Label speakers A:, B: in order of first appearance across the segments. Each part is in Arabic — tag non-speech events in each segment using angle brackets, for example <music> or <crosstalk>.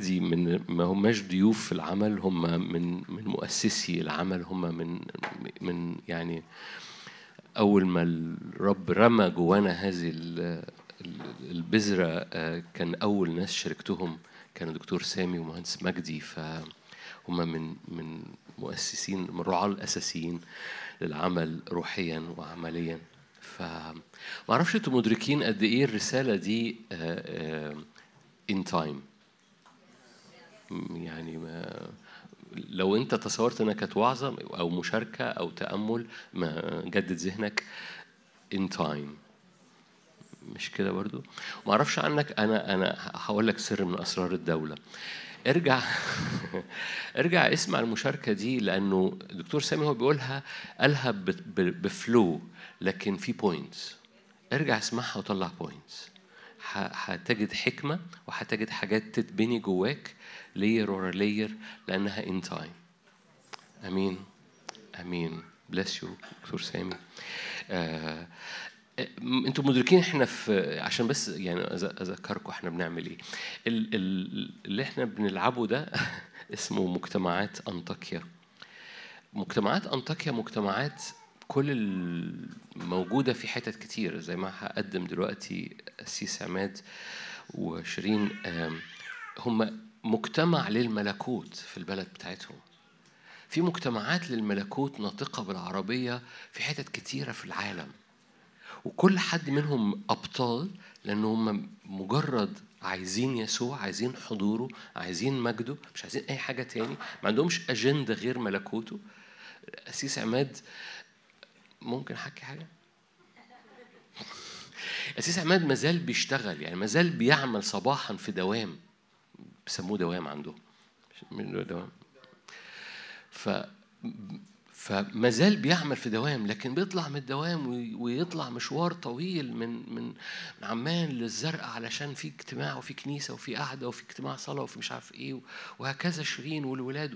A: دي من ما هماش ضيوف في العمل هم من من مؤسسي العمل هم من من يعني أول ما الرب رمى جوانا هذه ال- ال- البذرة آه، كان أول ناس شاركتهم كان دكتور سامي ومهندس مجدي. فهم من من مؤسسين من الرعاة الأساسيين للعمل روحيا وعمليا. فما أعرفش أنتوا مدركين قد إيه الرسالة دي on time يعني ما لو انت تصورت انها كانت وعظه أو مشاركة أو تأمل ما جدد ذهنك on time مش كده برضو؟ ما أعرفش عنك أنا أنا هقول لك سر من اسرار الدولة. ارجع <laughs> ارجع اسمع المشاركة دي لأنه الدكتور سامي هو بيقولها قالها ب flow لكن في points ارجع اسمعها وطلع points هتجد حكمة وهتجد حاجات تتبني جواك layer ورا layer لأنها on time آمين. آمين. bless you دكتور سامي آه أنتوا مدركين إحنا في عشان بس يعني أذكركم إحنا بنعمل إيه. ال- ال- اللي إحنا بنلعبه ده <laughs> اسمه مجتمعات أنطاكيا. مجتمعات أنطاكيا مجتمعات كل الموجوده في حتت كتير زي ما هقدم دلوقتي السيس عماد وشيرين هم مجتمع للملكوت في البلد بتاعتهم. في مجتمعات للملكوت ناطقة بالعربية في حتت كتيرة في العالم. وكل حد منهم أبطال لأن هم مجرد عايزين يسوع عايزين حضوره عايزين مجده مش عايزين أي حاجة تاني ما عندهمش أجندة غير ملكوته. اسيس عماد ممكن أحكي حاجة؟ <laughs> اسيس عماد مازال بيشتغل يعني مازال بيعمل صباحا في دوام. بيسموه دوام عندهم. من دوام؟ ف فما زال بيعمل في دوام لكن بيطلع من الدوام وي- ويطلع مشوار طويل من من من عمان للزرقاء علشان في اجتماع وفي كنيسة وفي قعدة وفي اجتماع صلاة وفي مش عارف إيه وهكذا شيرين والولاد.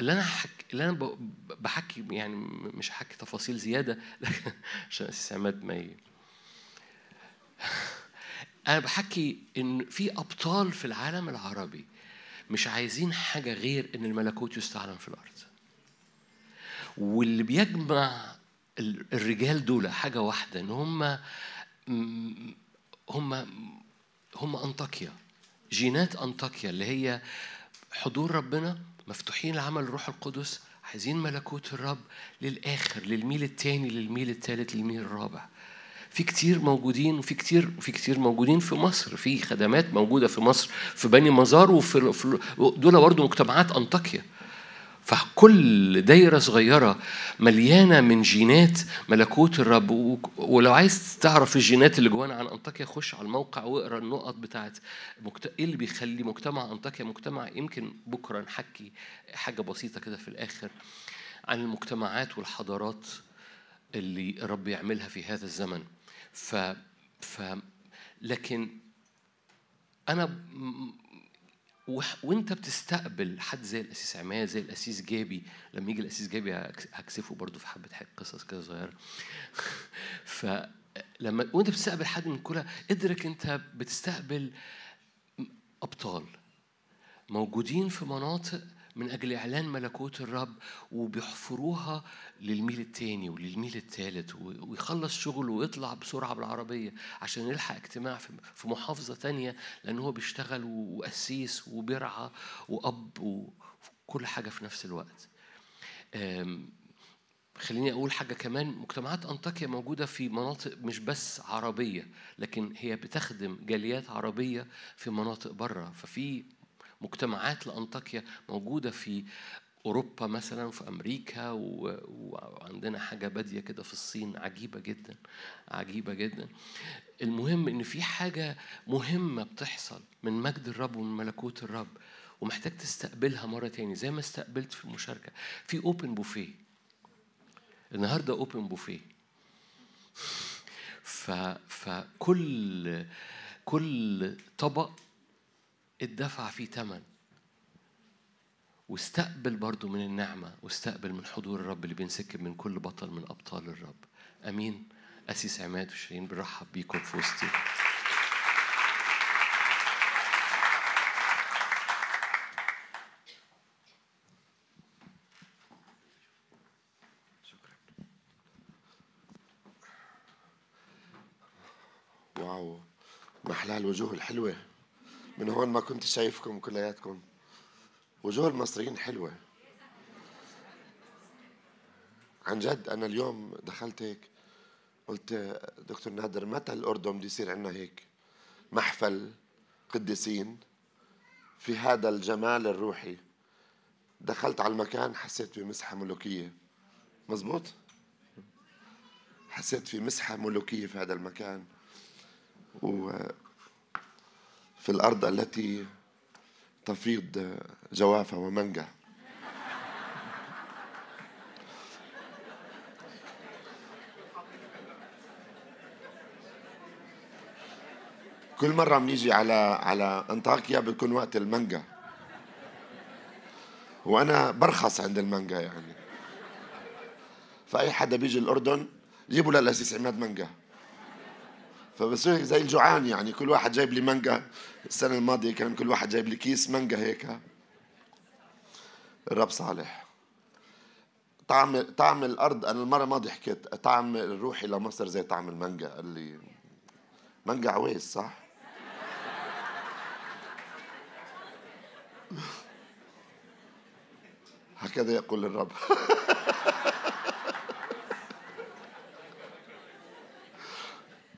A: اللي أنا حك... اللي أنا بحكي يعني مش هحكي تفاصيل زيادة لكن <laughs> عشان أساس عماد ما ي... أنا بحكي إن في أبطال في العالم العربي مش عايزين حاجة غير إن الملكوت يستعلن في الأرض. واللي بيجمع ال- الرجال دول حاجة واحدة إن هم هم هم أنطاكيا. جينات أنطاكيا اللي هي حضور ربنا مفتوحين لعمل الروح القدس عايزين ملكوت الرب للآخر للميل التاني للميل التالت للميل الرابع. في كتير موجودين وفي كتير في كتير موجودين في مصر في خدمات موجودة في مصر في بني مزار وفي في- دول برضه مجتمعات أنطاكيا. فكل دايرة صغيرة مليانة من جينات ملكوت الرب. ولو عايز تعرف الجينات اللي جوانا عن أنطاكيا خش على الموقع واقرأ النقط بتاعت مكت... إيه اللي بيخلي مجتمع أنطاكيا مجتمع؟ يمكن بكرة نحكي حاجة بسيطة كده في الآخر عن المجتمعات والحضارات اللي الرب يعملها في هذا الزمن. ف... ف... لكن وح- وأنت بتستقبل حد زي الأسيس عماد زي الأسيس جابي لما يجي الأسيس جابي هكس- هكسفه برضو في حبة قصص كده صغيرة. <laughs> فلما وأنت بتستقبل حد من كلها ادرك أنت بتستقبل أبطال موجودين في مناطق من أجل إعلان ملكوت الرب وبيحفروها للميل التاني وللميل التالت ويخلص شغله ويطلع بسرعة بالعربية عشان يلحق اجتماع في محافظة تانية لأن هو بيشتغل وقسيس وبيرعى وأب وكل حاجة في نفس الوقت. خليني أقول حاجة كمان مجتمعات أنطاكيا موجودة في مناطق مش بس عربية لكن هي بتخدم جاليات عربية في مناطق بره ففي مجتمعات لأنطاكيا موجودة في أوروبا مثلا وفي أمريكا وعندنا حاجة بادية كده في الصين عجيبة جدا عجيبة جدا. المهم إن في حاجة مهمة بتحصل من مجد الرب ومن ملكوت الرب ومحتاج تستقبلها مرة تاني زي ما استقبلت في المشاركة. في أوبن بوفيه النهارده اوبن بوفيه ف فكل كل طبق اتدفع فيه ثمن واستقبل برضو من النعمة واستقبل من حضور الرب اللي بينسكب من كل بطل من أبطال الرب. أمين. أسيس عماد وشيرين برحب بيكم في وسطي.
B: واو. محلها الوجوه الحلوة. من هون ما كنت شايفكم كلياتكم. وجوه المصريين حلوة. عن جد أنا اليوم دخلت هيك قلت دكتور نادر متى الأردن بده يصير عندنا هيك محفل قديسين في هذا الجمال الروحي؟ دخلت على المكان حسيت بمسحة ملوكية. مزبوط؟ حسيت في مسحة ملوكية في هذا المكان. و في الأرض التي تفيض جوافة ومانجا كل مرة بنيجي على على أنطاكيا بيكون وقت المانجا وأنا برخص عند المانجا يعني. فأي حدا بيجي الأردن جيبوا للأسيس عماد مانجا فبصير زي الجوعان يعني كل واحد جايب لي مانجا. السنة الماضية كان كل واحد جايب لي كيس مانجا هيك. الرب صالح. طعم طعم الأرض أنا المرة الماضية حكيت طعم الروحي لمصر زي طعم المانجا قال لي مانجا عويس صح؟ هكذا يقول الرب. <laughs>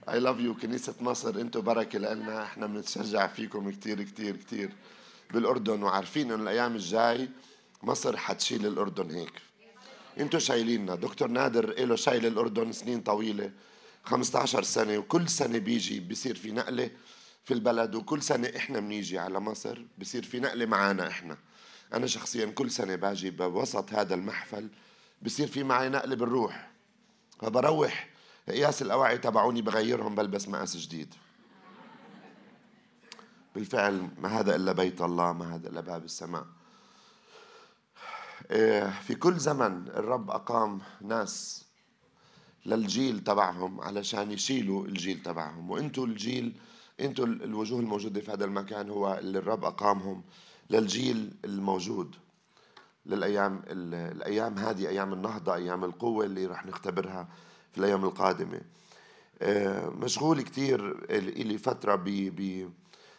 B: I love you كنيسة مصر أنتم بركة لنا. إحنا بنتشجع فيكم كتير كتير كتير بالأردن. وعارفين إنه الأيام الجاي مصر حتشيل الأردن هيك. أنتم شايليننا. دكتور نادر له شايل الأردن سنين طويلة 15 سنة وكل سنة بيجي بيصير في نقلة في البلد وكل سنة إحنا بنيجي على مصر بصير في نقلة معانا إحنا. أنا شخصيا كل سنة باجي بوسط هذا المحفل بصير في معي نقلة بالروح. فبروح قياس الأواعي تبعوني بغيرهم بلبس مقاس جديد. بالفعل ما هذا إلا بيت الله ما هذا إلا باب السماء. إيه، في كل زمن الرب أقام ناس للجيل تبعهم علشان يشيلوا الجيل تبعهم. وإنتوا الجيل إنتوا الوجوه الموجودة في هذا المكان هو اللي الرب أقامهم للجيل الموجود. للأيام الأيام هذه أيام النهضة أيام القوة اللي رح نختبرها. في الأيام القادمة. آه، مشغول كثير لي فترة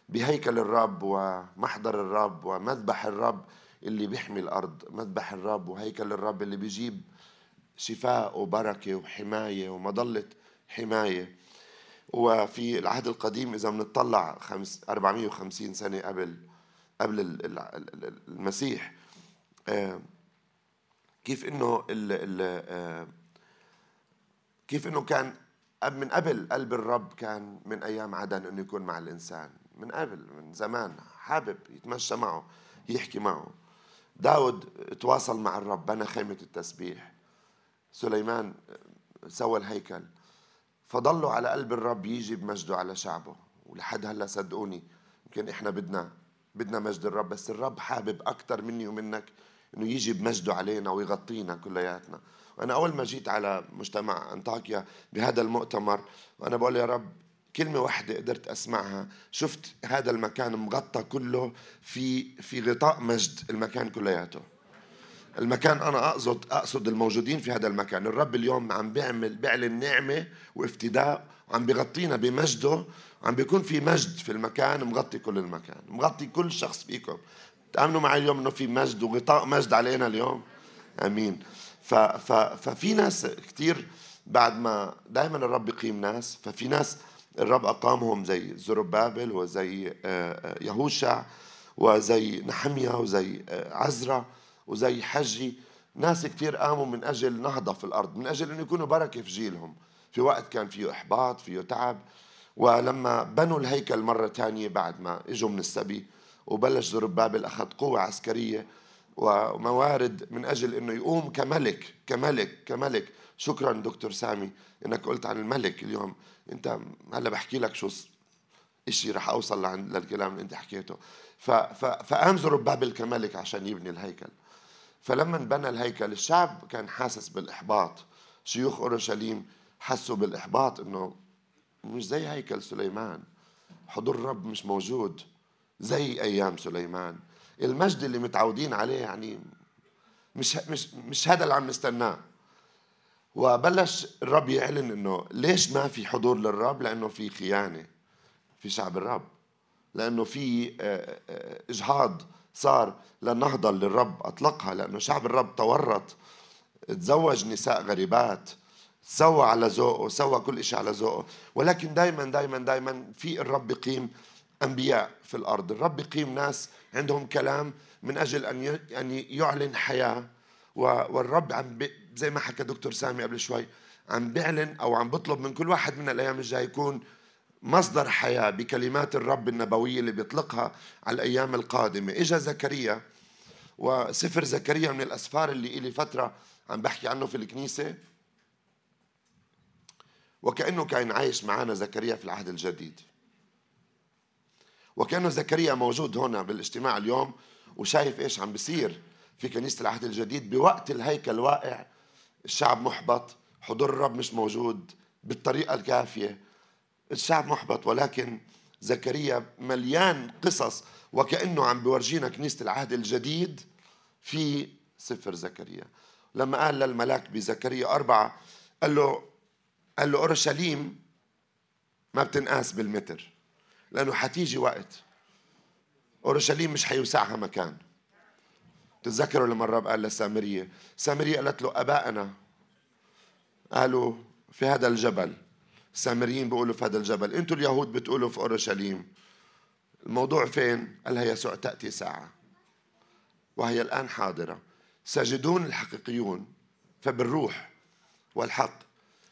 B: بهيكل الرب ومحضر الرب ومذبح الرب اللي بيحمي الأرض. مذبح الرب وهيكل الرب اللي بيجيب شفاء وبركة وحماية ومظله حماية. وفي العهد القديم إذا بنطلع 450 سنة قبل قبل المسيح آه، كيف إنه آه، كيف إنه كان من قبل قلب الرب كان من أيام عدن إنه يكون مع الإنسان؟ من قبل من زمان. حابب يتمشى معه يحكي معه. داود تواصل مع الرب بنى خيمة التسبيح. سليمان سوى الهيكل. فضلوا على قلب الرب يجي بمجده على شعبه. ولحد هلأ صدقوني يمكن إحنا بدنا بدنا مجد الرب. بس الرب حابب أكثر مني ومنك إنه يجي بمجده علينا ويغطينا كلياتنا. وأنا أول ما جيت على مجتمع أنطاكيا بهذا المؤتمر وأنا بقول يا رب كلمة واحدة قدرت أسمعها شفت هذا المكان مغطى كله في في غطاء مجد المكان كلياته. المكان أنا أقصد أقصد الموجودين في هذا المكان. الرب اليوم عم بيعمل بيعلن نعمة وافتداء وعم بيغطينا بمجده وعم بيكون في مجد في المكان مغطي كل المكان مغطي كل شخص فيكم. تأمنوا معي اليوم إنه في مجد وغطاء مجد علينا اليوم. آمين. ففي ناس كثير بعد ما دائما الرب يقيم ناس ففي ناس الرب أقامهم زي زربابل وزي آه، آه، يهوشع وزي نحمية وزي آه، عزرا وزي حجي. ناس كثير قاموا من أجل نهضة في الأرض من أجل إنه يكونوا بركة في جيلهم. في وقت كان فيه إحباط فيه تعب. ولما بنوا الهيكل مرة ثانية بعد ما إجوا من السبي وبلش زربابل أخذ قوة عسكرية. وموارد من أجل أنه يقوم كملك كملك كملك. شكرا دكتور سامي أنك قلت عن الملك اليوم. أنت هلا بحكي لك شو إشي رح أوصل لعند للكلام اللي أنت حكيته. فقام زربابل كملك عشان يبني الهيكل. فلما بنى الهيكل الشعب كان حاسس بالإحباط. شيوخ أورشليم حسوا بالإحباط إنه مش زي هيكل سليمان. حضور الرب مش موجود. زي أيام سليمان. المجد اللي متعودين عليه يعني مش مش مش هذا اللي عم نستناه. وبلش الرب يعلن إنه ليش ما في حضور للرب؟ لأنه في خيانة في شعب الرب. لأنه في آه، آه، إجهاض صار للنهضة اللي الرب أطلقها لأنه شعب الرب تورط تزوج نساء غريبات سوى على ذوقه سوى كل شيء على ذوقه. ولكن دائما دائما دائما في الرب يقيم أنبياء في الأرض. الرب يقيم ناس عندهم كلام من أجل أن أن يعلن حياة والرب عم زي ما حكى دكتور سامي قبل شوي عم بيعلن أو عم بطلب من كل واحد من الأيام الجاية يكون مصدر حياة بكلمات الرب النبوية اللي بيطلقها على الأيام القادمة. إجا زكريا وسفر زكريا من الأسفار اللي إلي فترة عم بحكي عنه في الكنيسة. وكأنه كان عايش معنا زكريا في العهد الجديد. وكأنه زكريا موجود هنا بالاجتماع اليوم وشايف إيش عم بيصير في كنيسة العهد الجديد بوقت الهيكل واقع الشعب محبط حضور الرب مش موجود بالطريقة الكافية. الشعب محبط ولكن زكريا مليان قصص وكأنه عم بورجينا كنيسة العهد الجديد في سفر زكريا. لما قال للملاك بزكريا أربعة قال له قال له أورشليم ما بتنقاس بالمتر. لأنه حتيجي وقت أورشليم مش حيوسعها مكان. تتذكروا لما الرب قال للسامرية سامرية قالت له أبائنا قالوا في هذا الجبل. السامريين بيقولوا في هذا الجبل. أنتوا اليهود بتقولوا في أورشليم. الموضوع فين؟ قال لها يسوع تأتي ساعة. وهي الآن حاضرة. ساجدون الحقيقيون فبالروح والحق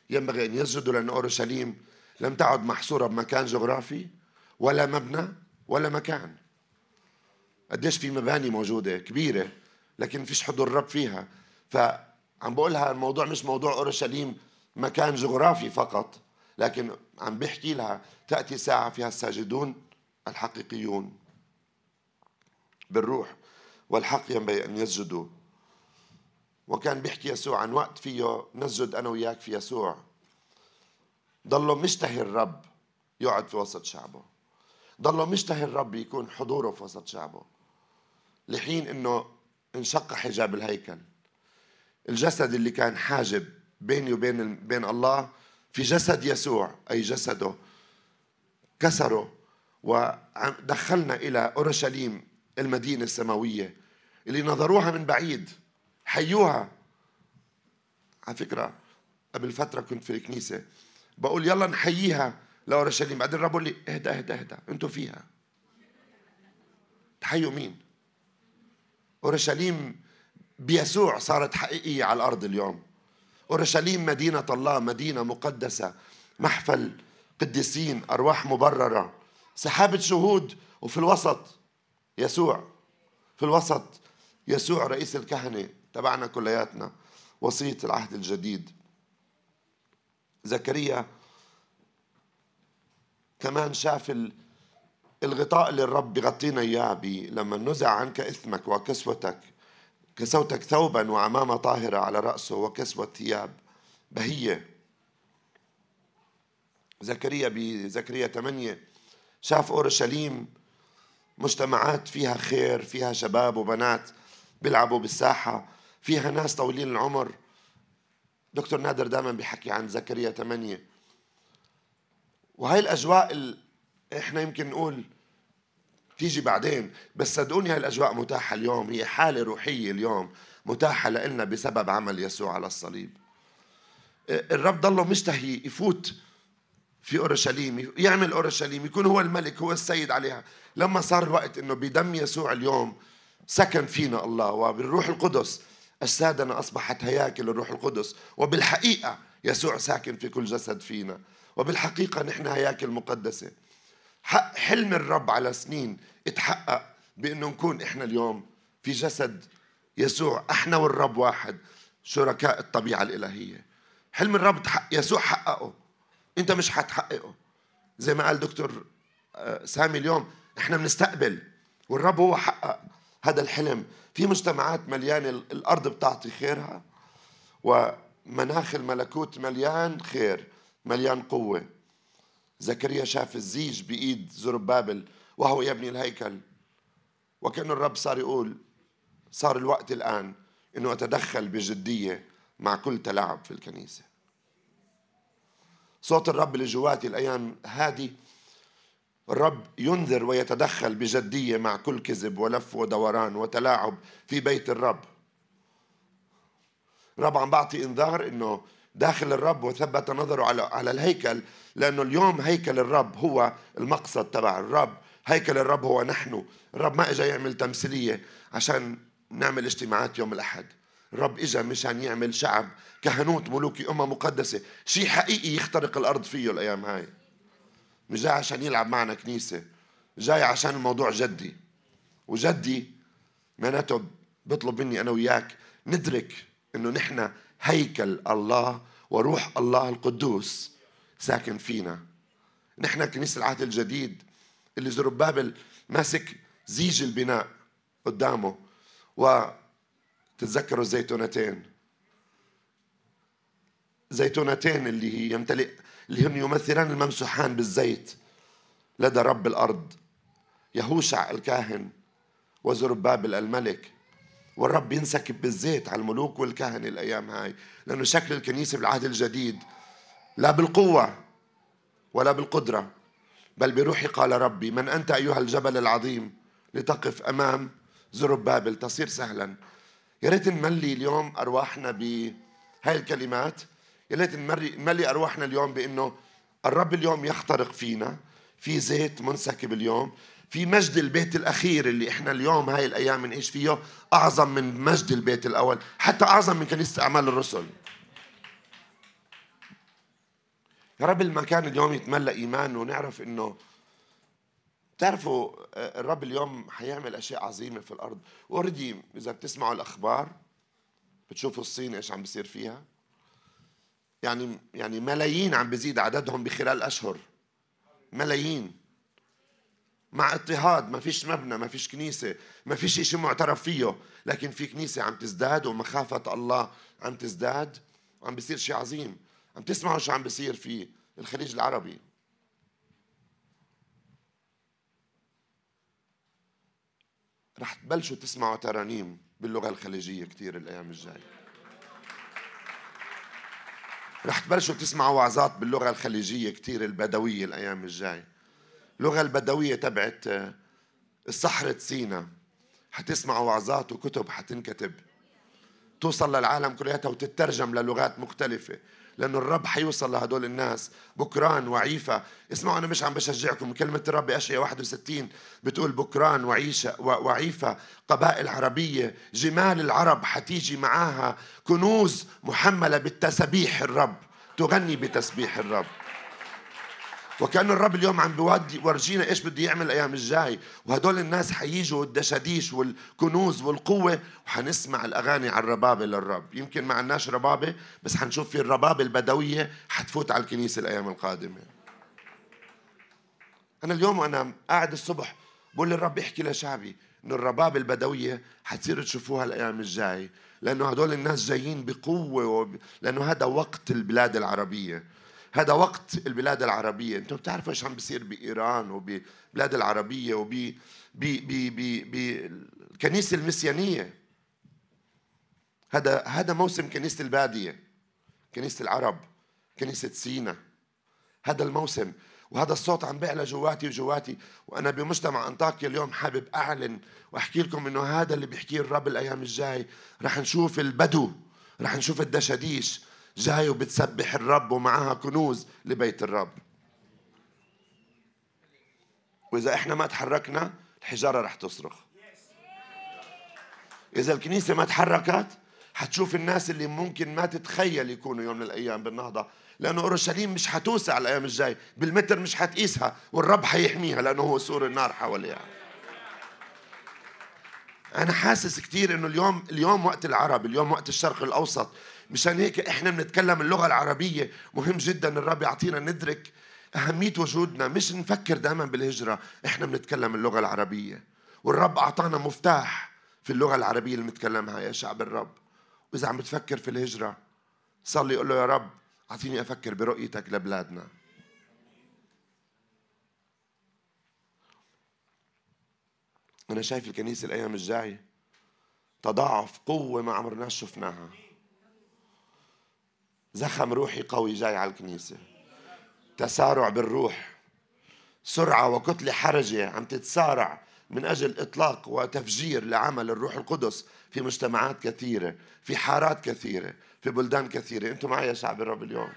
B: ينبغي أن يسجدوا لأن أورشليم لم تعد محصورة بمكان جغرافي. ولا مبنى ولا مكان. قديش في مباني موجودة كبيرة لكن فيش حضور الرب فيها. فعم بقولها الموضوع مش موضوع أورشليم مكان جغرافي فقط لكن عم بيحكي لها تأتي ساعة فيها الساجدون الحقيقيون بالروح والحق ينبغي أن يسجدوا. وكان بيحكي يسوع عن وقت فيه نسجد أنا وياك في يسوع. ضله مشتهي الرب يقعد في وسط شعبه. ضله مشتهي الرب يكون حضوره في وسط شعبه. لحين إنه انشق حجاب الهيكل. الجسد اللي كان حاجب بيني وبين بين الله في جسد يسوع أي جسده كسره. ودخلنا إلى أورشليم المدينة السماوية اللي نظروها من بعيد. حيوها. على فكرة قبل فترة كنت في الكنيسة. بقول يلا نحييها. لأورشليم بعدين الرب بقول لي اهدى اهدى اهدى. أنتوا فيها. تحيوا مين؟ أورشليم بيسوع صارت حقيقية على الأرض اليوم. أورشليم مدينة الله مدينة مقدسة محفل قديسين أرواح مبررة. سحابة شهود وفي الوسط يسوع. في الوسط يسوع رئيس الكهنة تبعنا كلياتنا وصية العهد الجديد. زكريا كمان شاف الغطاء اللي الرب بيغطينا إياه لما نزع عنك إثمك وكسوتك كسوتك ثوبا وعمامة طاهرة على رأسه وكسوة ثياب بهية. زكريا بزكريا 8 شاف أورشليم مجتمعات فيها خير فيها شباب وبنات بيلعبوا بالساحة فيها ناس طويلين العمر. دكتور نادر دائما بيحكي عن زكريا 8 وهي الأجواء اللي إحنا يمكن نقول تيجي بعدين بس صدقوني هاي الأجواء متاحة اليوم هي حالة روحية اليوم متاحة لنا بسبب عمل يسوع على الصليب. الرب ضله مشتهي يفوت في أورشليم يعمل أورشليم يكون هو الملك هو السيد عليها. لما صار الوقت إنه بدم يسوع اليوم سكن فينا الله وبالروح القدس أجسادنا أصبحت هياكل الروح القدس وبالحقيقة يسوع ساكن في كل جسد فينا. وبالحقيقة نحن هياكل مقدسه حق حلم الرب على سنين اتحقق بأنه نكون إحنا اليوم في جسد يسوع إحنا والرب واحد شركاء الطبيعة الإلهية. حلم الرب يسوع حققه. أنت مش حتحققه. زي ما قال دكتور آه، سامي اليوم إحنا بنستقبل والرب هو حقق هذا الحلم. في مجتمعات مليانة الأرض بتعطي خيرها ومناخ الملكوت مليان خير. مليان قوة. زكريا شاف الزيج بإيد زربابل وهو يبني الهيكل. وكأن الرب صار يقول صار الوقت الآن أنه أتدخل بجدية مع كل تلاعب في الكنيسة. صوت الرب اللي جواتي الأيام هذه الرب ينذر ويتدخل بجدية مع كل كذب ولف ودوران وتلاعب في بيت الرب. الرب عم بعطي إنذار إنه داخل الرب وثبت نظره على على الهيكل لأنه اليوم هيكل الرب هو المقصد تبع الرب. هيكل الرب هو نحن. الرب ما اجى يعمل تمثيلية عشان نعمل اجتماعات يوم الأحد. الرب اجى مشان يعمل شعب كهنوت ملوكي أمة مقدسة. شيء حقيقي يخترق الأرض فيه الأيام هاي. مش جاي عشان يلعب معنا كنيسة. جاي عشان الموضوع جدي. وجدي معناته بطلب مني أنا وياك ندرك إنه نحن هيكل الله وروح الله القدوس ساكن فينا. نحن كنيسة العهد الجديد اللي زربابل ماسك زيج البناء قدامه وتتذكروا الزيتونتين. زيتونتين اللي يمتلئ اللي هن يمثلان الممسوحان بالزيت لدى رب الأرض. يهوشع الكاهن وزربابل الملك والرب ينسكب بالزيت على الملوك والكهنة الأيام هاي لأنه شكل الكنيسة بالعهد الجديد لا بالقوة ولا بالقدرة بل بروحي قال ربي من أنت أيها الجبل العظيم لتقف أمام زربابل تصير سهلا. يا ريت نملي اليوم أرواحنا بهاي الكلمات يا ريت نملي أرواحنا اليوم بأنه الرب اليوم يخترق فينا في زيت منسكب اليوم في مجد البيت الأخير اللي إحنا اليوم هاي الأيام بنعيش فيه أعظم من مجد البيت الأول. حتى أعظم من كنيسة أعمال الرسل. يا رب المكان اليوم يتملى إيمان ونعرف إنه بتعرفوا الرب اليوم حيعمل أشياء عظيمة في الأرض. أوردي إذا بتسمعوا الأخبار بتشوفوا الصين إيش عم بيصير فيها. يعني يعني ملايين عم بزيد عددهم بخلال أشهر. ملايين. مع اضطهاد ما فيش مبنى ما فيش كنيسة ما فيش شيء معترف فيه. لكن في كنيسة عم تزداد ومخافة الله عم تزداد وعم بيصير شيء عظيم. عم تسمعوا شو عم بيصير في الخليج العربي؟ رح تبلشوا تسمعوا ترانيم باللغة الخليجية كثير الأيام الجاية رح تبلشوا تسمعوا وعظات باللغة الخليجية كثير البدوية الأيام الجاية اللغة البدوية تبعت آه، الصحرة سينا. حتسمعوا وعظات وكتب حتنكتب. توصل للعالم كلياتها وتترجم للغات مختلفة لأنه الرب حيوصل لهدول الناس. بكران وعيفة اسمعوا أنا مش عم بشجعكم. كلمة الرب بأشياء 61 بتقول بكران وعيشة وعيفة قبائل عربية جمال العرب حتيجي معاها. كنوز محملة بالتسبيح الرب. تغني بتسبيح الرب. وكأن الرب اليوم عم بيودي ورجينا إيش بده يعمل الأيام الجاي. وهدول الناس حييجوا الدشاديش والكنوز والقوة وحنسمع الأغاني على الربابة للرب. يمكن ما عندناش ربابة بس حنشوف في الربابة البدوية حتفوت على الكنيسة الأيام القادمة. أنا اليوم وأنا قاعد الصبح بقول للرب احكي لشعبي إنه الربابة البدوية حتصيروا تشوفوها الأيام الجاي لأنه هدول الناس جايين بقوة وب... لأنه هذا وقت البلاد العربية. هذا وقت البلاد العربية. أنتم بتعرفوا إيش عم بيصير بإيران وببلاد العربية وب بالكنيسة المسيانية. هذا هذا موسم كنيسة البادية كنيسة العرب كنيسة سينا. هذا الموسم وهذا الصوت عم بيعلى جواتي وجواتي وأنا بمجتمع أنطاكيا اليوم حابب أعلن وأحكي لكم إنه هذا اللي بيحكيه الرب الأيام الجاي. رح نشوف البدو رح نشوف الدشاديش. جاي وبتسبح الرب ومعها كنوز لبيت الرب. وإذا إحنا ما تحركنا الحجارة رح تصرخ. إذا الكنيسة ما تحركت حتشوف الناس اللي ممكن ما تتخيل يكونوا يوم من الأيام بالنهضة. لأنه أورشليم مش حتوسع الأيام الجاي بالمتر مش حتقيسها والرب حيحميها لأنه هو سور النار حواليها. أنا حاسس كثير إنه اليوم اليوم وقت العرب اليوم وقت الشرق الأوسط. مشان هيك إحنا بنتكلم اللغة العربية. مهم جدا الرب يعطينا ندرك أهمية وجودنا. مش نفكر دائما بالهجرة. إحنا بنتكلم اللغة العربية. والرب أعطانا مفتاح في اللغة العربية اللي بنتكلمها. يا شعب الرب وإذا عم بتفكر في الهجرة صلي قول له يا رب أعطيني أفكر برؤيتك لبلادنا. أنا شايف الكنيسة الأيام الجاية تضاعف قوة ما عمرناش شفناها. زخم روحي قوي جاي على الكنيسة. تسارع بالروح. سرعة وكتلة حرجة عم تتسارع من أجل إطلاق وتفجير لعمل الروح القدس في مجتمعات كثيرة في حارات كثيرة في بلدان كثيرة. أنتم معي يا شعب الرب اليوم.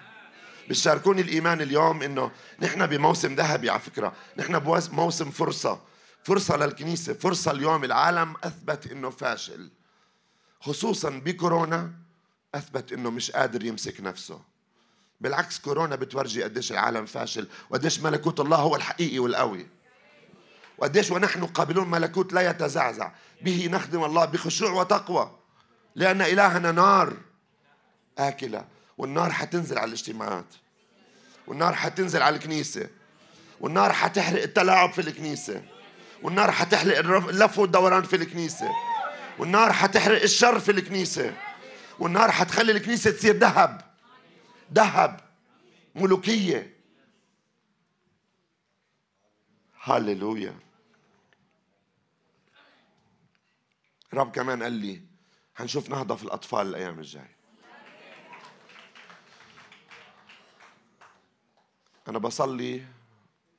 B: بتشاركوني الإيمان اليوم إنه نحن بموسم ذهبي على فكرة. نحن بموسم فرصة. فرصة للكنيسة. فرصة اليوم العالم أثبت إنه فاشل. خصوصا بكورونا أثبت إنه مش قادر يمسك نفسه. بالعكس كورونا بتورجي قديش العالم فاشل وقديش ملكوت الله هو الحقيقي والقوي. وقديش ونحن قابلون ملكوت لا يتزعزع. به نخدم الله بخشوع وتقوى. لأن إلهنا نار آكلة والنار حتنزل على الاجتماعات. والنار حتنزل على الكنيسة. والنار حتحرق التلاعب في الكنيسة. والنار حتحرق اللف والدوران في الكنيسة. والنار حتحرق الشر في الكنيسة. والنار حتخلي الكنيسة تصير ذهب. ذهب. ملوكية. هللويا. رب كمان قال لي هنشوف نهضة في الأطفال الأيام الجاية. أنا بصلي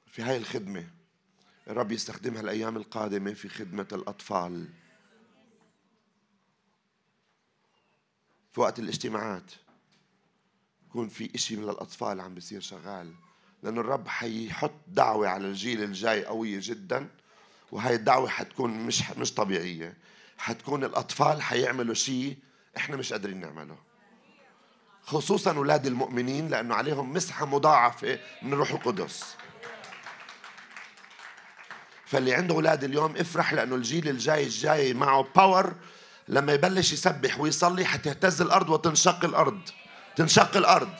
B: في هاي الخدمة. الرب يستخدمها الأيام القادمة في خدمة الأطفال. في وقت الاجتماعات يكون في إشي من الأطفال عم بيصير شغال لأن الرب حيحط دعوة على الجيل الجاي قوية جدا وهي الدعوة حتكون مش مش طبيعية. حتكون الأطفال حيعملوا شيء إحنا مش قادرين نعمله. خصوصا أولاد المؤمنين لأنه عليهم مسحة مضاعفة من الروح القدس. فاللي عنده أولاد اليوم افرح لأنه الجيل الجاي الجاي معه باور لما يبلش يسبح ويصلي حتهتز الأرض وتنشق الأرض. تنشق الأرض.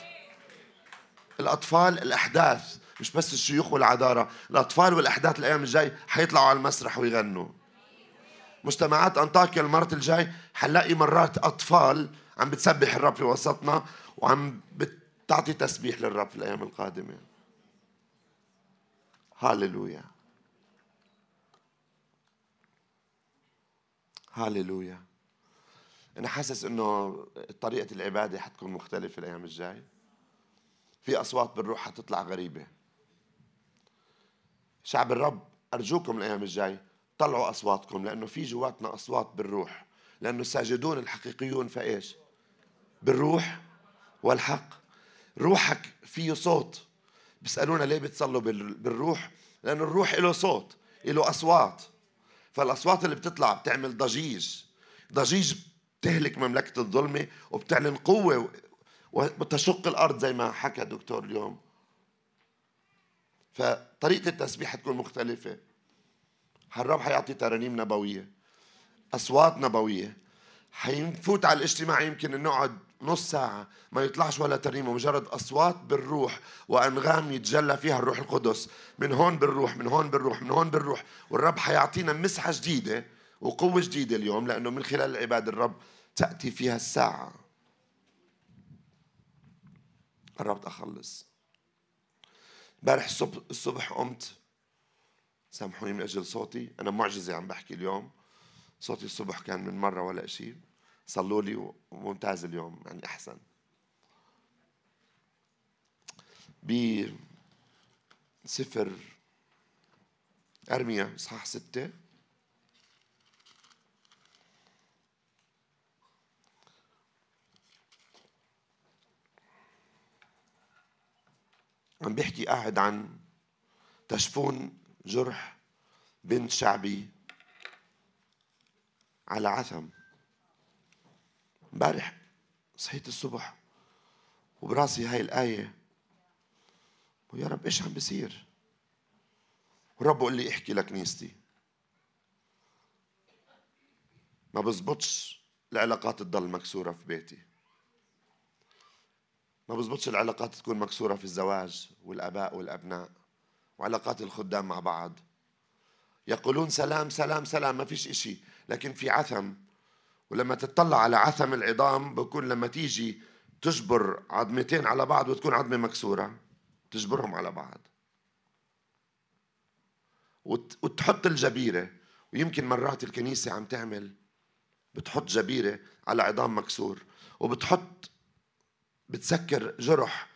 B: الأطفال الأحداث مش بس الشيوخ والعذارة الأطفال والأحداث الأيام الجاي حيطلعوا على المسرح ويغنوا. مجتمعات أنطاكيا المرة الجاي حنلاقي مرات أطفال عم بتسبح الرب في وسطنا وعم بتعطي تسبيح للرب في الأيام القادمة. هاللويا. هاللويا. أنا حاسس إنه طريقة العبادة حتكون مختلفة الأيام الجاي. في أصوات بالروح حتطلع غريبة. شعب الرب أرجوكم الأيام الجاي طلعوا أصواتكم لأنه في جواتنا أصوات بالروح لأنه الساجدون الحقيقيون فإيش بالروح والحق. روحك فيه صوت. بيسألونا ليه بتصلوا بالروح؟ لأنه الروح له صوت له أصوات. فالأصوات اللي بتطلع بتعمل ضجيج. ضجيج بتهلك مملكة الظلمة وبتعلن قوة وبتشق الأرض زي ما حكى دكتور اليوم. فطريقة التسبيح حتكون مختلفة. الرب حيعطي ترانيم نبوية أصوات نبوية. حينفوت على الاجتماع يمكن نقعد نص ساعة ما يطلعش ولا ترنيمة مجرد أصوات بالروح وأنغام يتجلى فيها الروح القدس. من هون بالروح من هون بالروح من هون بالروح. والرب حيعطينا مسحة جديدة وقوة جديدة اليوم لأنه من خلال العبادة الرب تأتي فيها الساعة. قربت أخلص. امبارح الصبح, قمت. سامحوني من أجل صوتي. أنا معجزة عم بحكي اليوم. صوتي الصبح كان من مرة ولا شيء. صلوا لي وممتاز اليوم يعني أحسن. بسفر أرميا إصحاح ستة. عم بيحكي قاعد عن تشفون جرح بنت شعبي على عثم. امبارح صحيت الصبح وبراسي هاي الآية. ويا رب إيش عم بصير والرب بقول لي احكي لكنيستي. ما بزبطش العلاقات تضل مكسورة في بيتي. ما بزبطش العلاقات تكون مكسورة في الزواج والآباء والأبناء وعلاقات الخدام مع بعض. يقولون سلام سلام سلام ما فيش إشي. لكن في عثم ولما تطلع على عثم العظام بكون لما تيجي تجبر عظمتين على بعض وتكون عظمة مكسورة. تجبرهم على بعض. وتحط الجبيرة. ويمكن مرات الكنيسة عم تعمل بتحط جبيرة على عظام مكسور وبتحط بتسكر جرح.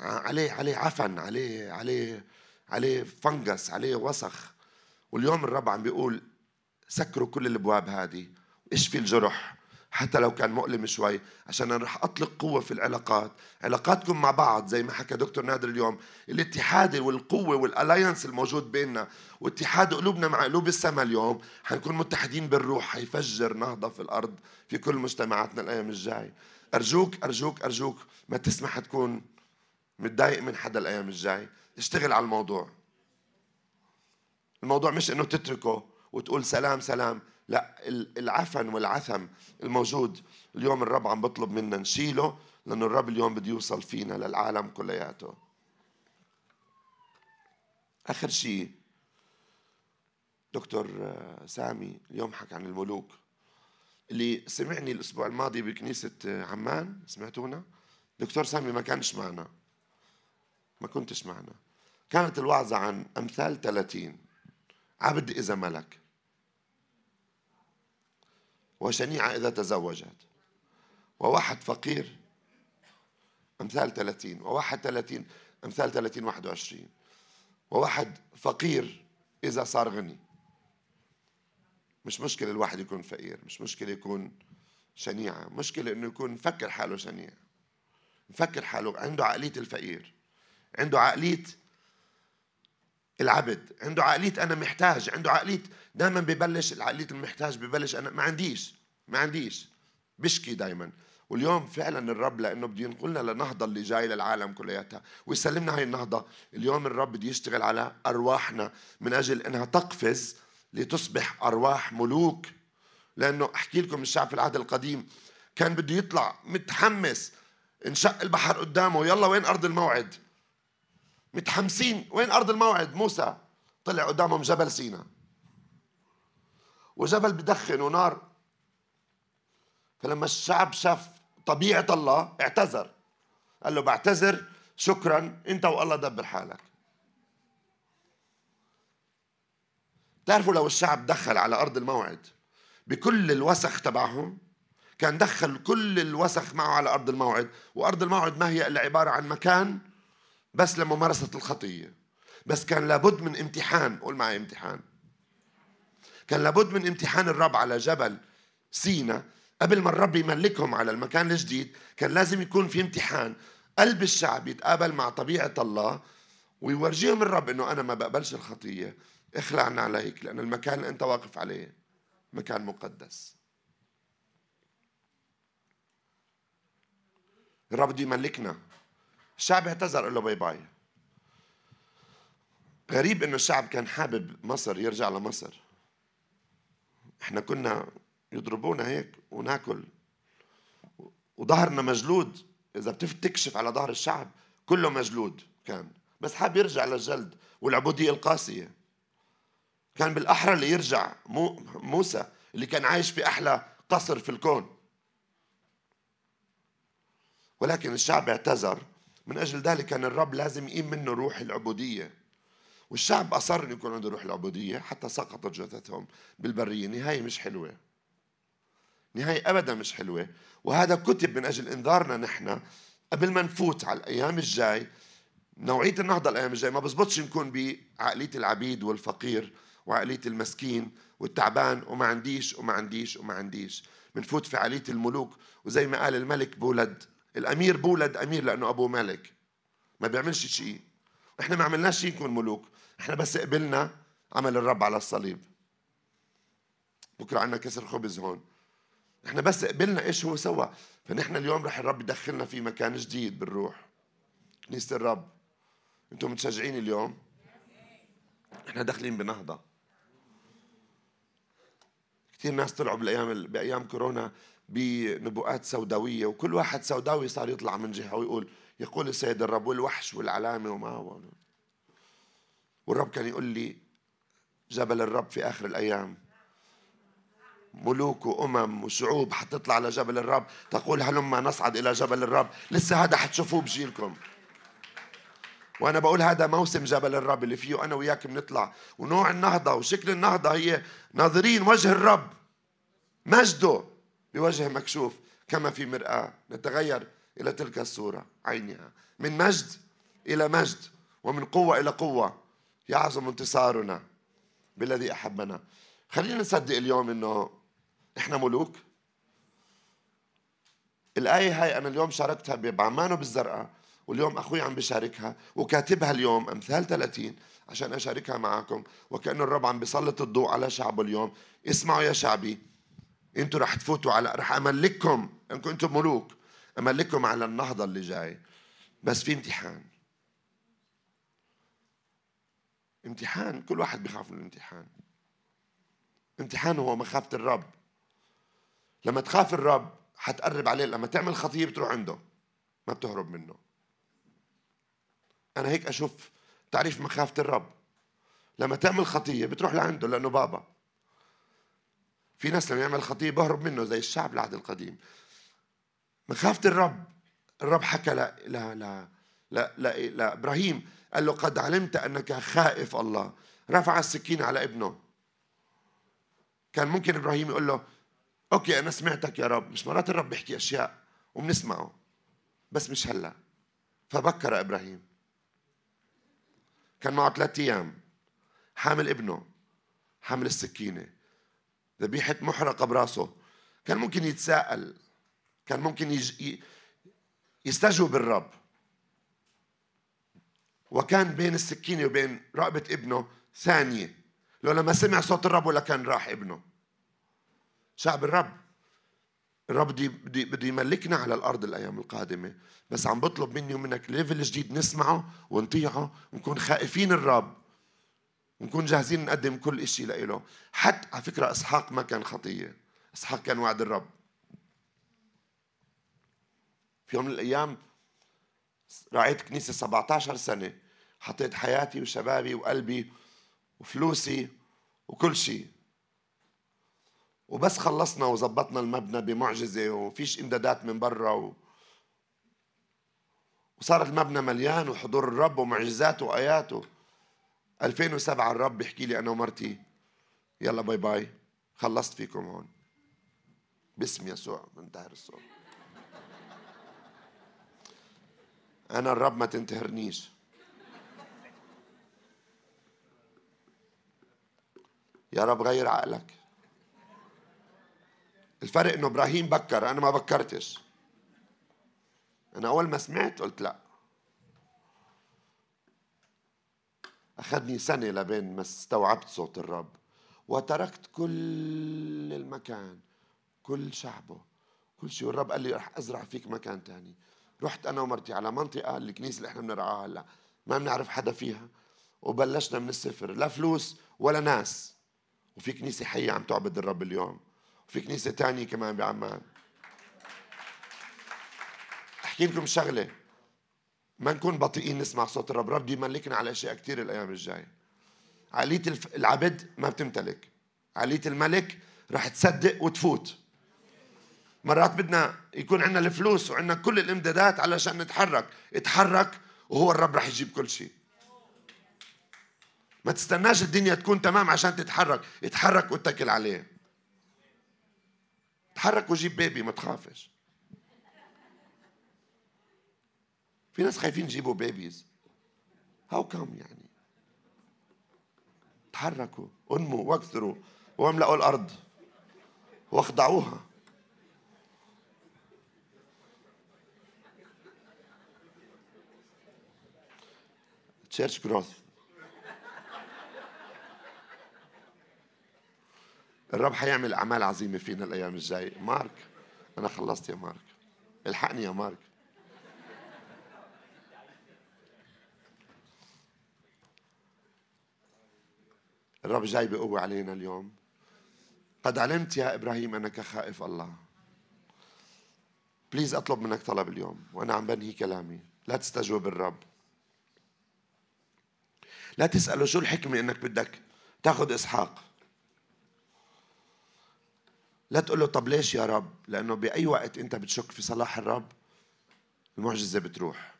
B: عليه عليه عفن عليه عليه عليه فنجس عليه وسخ. واليوم الرب عم بيقول سكروا كل الأبواب هذه اشفي الجرح حتى لو كان مؤلم شوي عشان أنا رح أطلق قوة في العلاقات. علاقاتكم مع بعض زي ما حكى دكتور نادر اليوم. الاتحاد والقوة والالاينس الموجود بيننا واتحاد قلوبنا مع قلوب السماء اليوم حنكون متحدين بالروح حيفجر نهضة في الأرض في كل مجتمعاتنا الأيام الجاي. أرجوك أرجوك أرجوك ما تسمح تكون متضايق من حدا الأيام الجاي. اشتغل على الموضوع. الموضوع مش إنه تتركه وتقول سلام سلام. لا العفن والعثم الموجود اليوم الرب عم بطلب منا نشيله لأنه الرب اليوم بده يوصل فينا للعالم كلياته. آخر شيء دكتور سامي اليوم حكى عن الملوك. اللي سمعني الأسبوع الماضي بكنيسة عمان سمعتونا؟ دكتور سامي ما كانش معنا. ما كنتش معنا. كانت الوعظة عن أمثال 30 عبد إذا ملك. وشنيعة إذا تزوجت. وواحد فقير أمثال 30 وواحد 30 أمثال 30 21 وواحد فقير إذا صار غني. مش مشكلة الواحد يكون فقير مش مشكلة يكون شنيعة مشكلة إنه يكون مفكر حاله شنيع مفكر حاله عنده عقلية الفقير عنده عقلية العبد عنده عقلية أنا محتاج عنده عقلية دائما ببلش العقلية المحتاج ببلش أنا ما عنديش ما عنديش بشكي دائما واليوم فعلا الرب لأنه بده ينقلنا للنهضه اللي جاي للعالم كلياتها. ويسلمنا هاي النهضة. اليوم الرب بده يشتغل على أرواحنا من أجل إنها تقفز لتصبح أرواح ملوك. لأنه أحكي لكم الشعب في العهد القديم كان بده يطلع متحمس انشق البحر قدامه يلا وين أرض الموعد؟ متحمسين وين أرض الموعد؟ موسى طلع قدامهم جبل سينا. وجبل بدخن ونار. فلما الشعب شاف طبيعة الله اعتذر. قال له بعتذر شكرا أنت والله دبر حالك. تعرفوا لو الشعب دخل على أرض الموعد بكل الوسخ تبعهم؟ كان دخل كل الوسخ معه على أرض الموعد وأرض الموعد ما هي إلا عبارة عن مكان بس لممارسة الخطية. بس كان لابد من امتحان قول معي امتحان. كان لابد من امتحان الرب على جبل سينا. قبل ما الرب يملكهم على المكان الجديد كان لازم يكون في امتحان. قلب الشعب يتقابل مع طبيعة الله ويورجيهم الرب إنه أنا ما بقبلش الخطية. اخلعنا عليك لأن المكان اللي أنت واقف عليه مكان مقدس. الرب بده يملكنا. الشعب اعتذر قال له باي باي. غريب إنه الشعب كان حابب مصر يرجع لمصر. إحنا كنا يضربونا هيك وناكل. وظهرنا مجلود. إذا بتكشف على ظهر الشعب كله مجلود كان. بس حاب يرجع للجلد والعبودية القاسية. كان بالأحرى اللي يرجع مو موسى اللي كان عايش في أحلى قصر في الكون. ولكن الشعب اعتذر. من أجل ذلك كان الرب لازم يقيم منه روح العبودية. والشعب أصر أن يكون عنده روح العبودية حتى سقطت جثثهم بالبرية. نهاية مش حلوة. نهاية أبدا مش حلوة. وهذا كتب من أجل إنذارنا نحن. قبل ما نفوت على الأيام الجاي نوعية النهضة الأيام الجاي ما بزبطش نكون بعقلية العبيد والفقير. وعقلية المسكين والتعبان وما عنديش وما عنديش وما عنديش. بنفوت في عقلية الملوك وزي ما قال الملك بولد. الأمير بولد أمير لأنه أبوه ملك. ما بيعملش شيء. إحنا ما عملناش شيء نكون ملوك. إحنا بس قبلنا عمل الرب على الصليب. بكرة عندنا كسر خبز هون. إحنا بس قبلنا إيش هو سوى. فنحن اليوم رح الرب يدخلنا في مكان جديد بالروح. كنيسة الرب. أنتم متشجعين اليوم؟ إحنا داخلين بنهضة. كثير ناس طلعوا بالأيام بأيام كورونا بنبوءات سوداوية وكل واحد سوداوي صار يطلع من جهة ويقول يقول السيد الرب والوحش والعلامة وما هو. والرب كان يقول لي جبل الرب في آخر الأيام. ملوك وأمم وشعوب حتطلع على جبل الرب. تقول هلما نصعد إلى جبل الرب. لسه هذا حتشوفوه بجيلكم. وأنا بقول هذا موسم جبل الرب اللي فيه أنا وياك بنطلع. ونوع النهضة وشكل النهضة هي ناظرين وجه الرب. مجده بوجه مكشوف. كما في مرآة. نتغير إلى تلك الصورة. عينها من مجد إلى مجد. ومن قوة إلى قوة. يعظم انتصارنا. بالذي أحبنا. خلينا نصدق اليوم إنه إحنا ملوك. الآية هاي أنا اليوم شاركتها بعمان وبالزرقاء واليوم أخوي عم بشاركها وكاتبها اليوم أمثال 30 عشان أشاركها معكم وكأنه الرب عم بيسلط الضوء على شعبه اليوم. اسمعوا يا شعبي أنتوا رح تفوتوا على رح أملككم إنكم أنتم ملوك أملككم على النهضة اللي جاي. بس في امتحان. امتحان كل واحد بيخاف من الامتحان. امتحان هو مخافة الرب. لما تخاف الرب حتقرب عليه لما تعمل خطية بتروح عنده ما بتهرب منه. أنا هيك أشوف تعريف مخافة الرب. لما تعمل خطية بتروح لعنده لأنه بابا. في ناس لما يعمل خطية بهرب منه زي الشعب العهد القديم. مخافة الرب الرب حكى لا لا لا لا, لا, لا إبراهيم قال له قد علمت أنك خائف الله. رفع السكين على ابنه. كان ممكن إبراهيم يقول له أوكي أنا سمعتك يا رب. مش مرات الرب بيحكي أشياء وبنسمعه. بس مش هلأ. فبكر إبراهيم. كان معه ثلاثة أيام. حامل ابنه حامل السكينة. ذبيحة محرقة براسه. كان ممكن يتساءل كان ممكن يج... يستجوب بالرب. وكان بين السكينة وبين رقبة ابنه ثانية. لو لما سمع صوت الرب ولا كان راح ابنه. شعب الرب. الرب بده بده بده يملكنا على الأرض الأيام القادمة. بس عم بطلب مني ومنك ليفل جديد نسمعه ونطيعه ونكون خائفين الرب ونكون جاهزين نقدم كل شيء له حتى على فكرة إسحاق ما كان خطية. إسحاق كان وعد الرب. في يوم من الأيام رعيت كنيسة 17 سنة. حطيت حياتي وشبابي وقلبي وفلوسي وكل شيء. وبس خلصنا وظبطنا المبنى بمعجزة وفيش إمدادات من برا و... وصار المبنى مليان وحضور الرب ومعجزاته وآياته 2007 الرب بيحكي لي أنا ومرتي. يلا باي باي. خلصت فيكم هون. باسم يسوع منتهر الصوت. أنا الرب ما تنتهرنيش. يا رب غير عقلك. الفرق إنه إبراهيم بكر أنا ما بكرتش. أنا أول ما سمعت قلت لا. أخذني سنة لبين ما استوعبت صوت الرب. وتركت كل المكان كل شعبه كل شيء. والرب قال لي رح أزرع فيك مكان تاني. رحت أنا ومرتي على منطقة الكنيسة اللي إحنا بنرعاها هلأ. ما بنعرف حدا فيها. وبلشنا من الصفر. لا فلوس ولا ناس. وفي كنيسة حية عم تعبد الرب اليوم. وفي كنيسة تانية كمان بعمان. أحكي لكم شغلة. ما نكون بطيئين نسمع صوت الرب. رب يملكنا على أشياء كثير الأيام الجاية. عقلية العبد ما بتمتلك. عقلية الملك رح تصدق وتفوت. مرات بدنا يكون عندنا الفلوس وعندنا كل الإمدادات علشان نتحرك. اتحرك وهو الرب رح يجيب كل شيء. ما تستناش الدنيا تكون تمام عشان تتحرك. اتحرك واتكل عليه. تحرك وجيب بيبي ما تخافش. في ناس خايفين يجيبوا بيبيز هاو كم يعني؟ تحركوا أنموا واكثروا واملأوا الأرض. واخضعوها. تشيرش جروث الرب حيعمل أعمال عظيمة فينا الأيام الجاية. مارك أنا خلصت يا مارك. الحقني يا مارك. الرب جاي بقوة علينا اليوم. قد علمت يا إبراهيم أنك خائف الله. بليز أطلب منك طلب اليوم وأنا عم بنهي كلامي. لا تستجوب الرب. لا تسأله شو الحكمة أنك بدك تاخذ إسحاق. لا تقول له طب ليش يا رب؟ لأنه بأي وقت أنت بتشك في صلاح الرب المعجزة بتروح.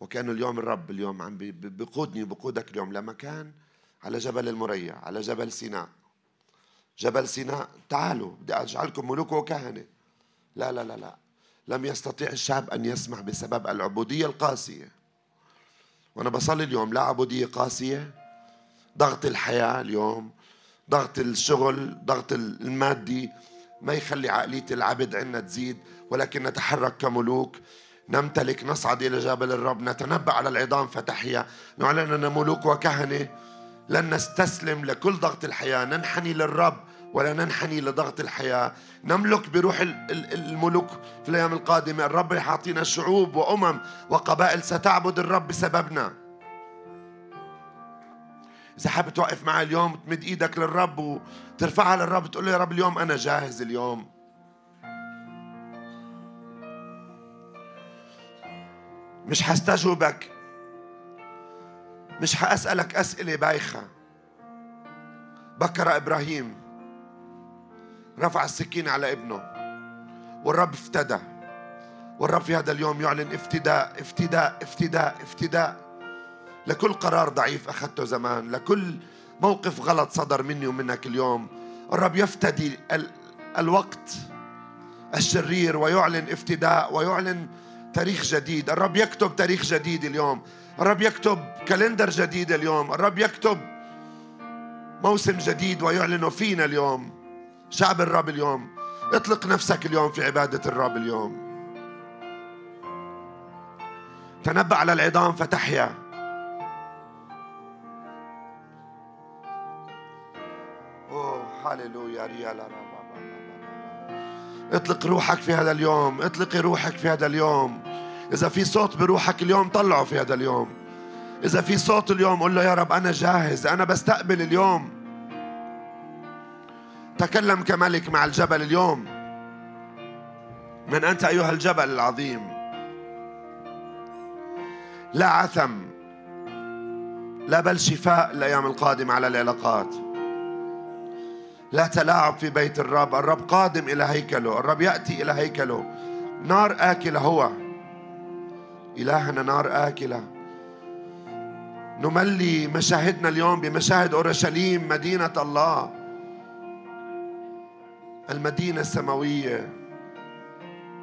B: وكأنه اليوم الرب اليوم عم بقودني وبقودك اليوم لمكان على جبل المريع على جبل سيناء. جبل سيناء تعالوا بدي أجعلكم ملوك وكهنة. لا لا لا لا. لم يستطيع الشعب أن يسمع بسبب العبودية القاسية. وأنا بصلي اليوم لا عبودية قاسية. ضغط الحياة اليوم ضغط الشغل ضغط المادي ما يخلي عقلية العبد عنا تزيد ولكن نتحرك كملوك نمتلك نصعد إلى جبل الرب نتنبأ على العظام فتحيا نعلن أننا ملوك وكهنة. لن نستسلم لكل ضغط الحياة ننحني للرب ولا ننحني لضغط الحياة. نملك بروح الملوك في الأيام القادمة. الرب يعطينا شعوب وأمم وقبائل ستعبد الرب بسببنا. إذا حابب توقف معي اليوم تمد إيدك للرب وترفعها للرب تقول له يا رب اليوم أنا جاهز اليوم. مش حستجوبك. مش حأسألك أسئلة بايخة. بكر إبراهيم رفع السكين على ابنه. والرب افتدى. والرب في هذا اليوم يعلن افتداء افتداء افتداء افتداء. لكل قرار ضعيف أخذته زمان لكل موقف غلط صدر مني ومنك اليوم. الرب يفتدي الوقت الشرير ويعلن افتداء ويعلن تاريخ جديد. الرب يكتب تاريخ جديد اليوم. الرب يكتب كالندر جديد اليوم. الرب يكتب موسم جديد ويعلن فينا اليوم. شعب الرب اليوم اطلق نفسك اليوم في عبادة الرب اليوم. تنبأ على العظام فتحيا. هللويا ريال اطلق روحك في هذا اليوم اطلقي روحك في هذا اليوم. إذا في صوت بروحك اليوم طلعه في هذا اليوم. إذا في صوت اليوم قل له يا رب أنا جاهز أنا بستقبل اليوم. تكلم كملك مع الجبل اليوم. من أنت أيها الجبل العظيم. لا عثم لا بل شفاء الأيام القادمة على العلاقات. لا تلاعب في بيت الرب. الرب قادم إلى هيكله الرب يأتي إلى هيكله نار آكلة هو. إلهنا نار آكلة. نملي مشاهدنا اليوم بمشاهد أورشليم مدينة الله. المدينة السماوية.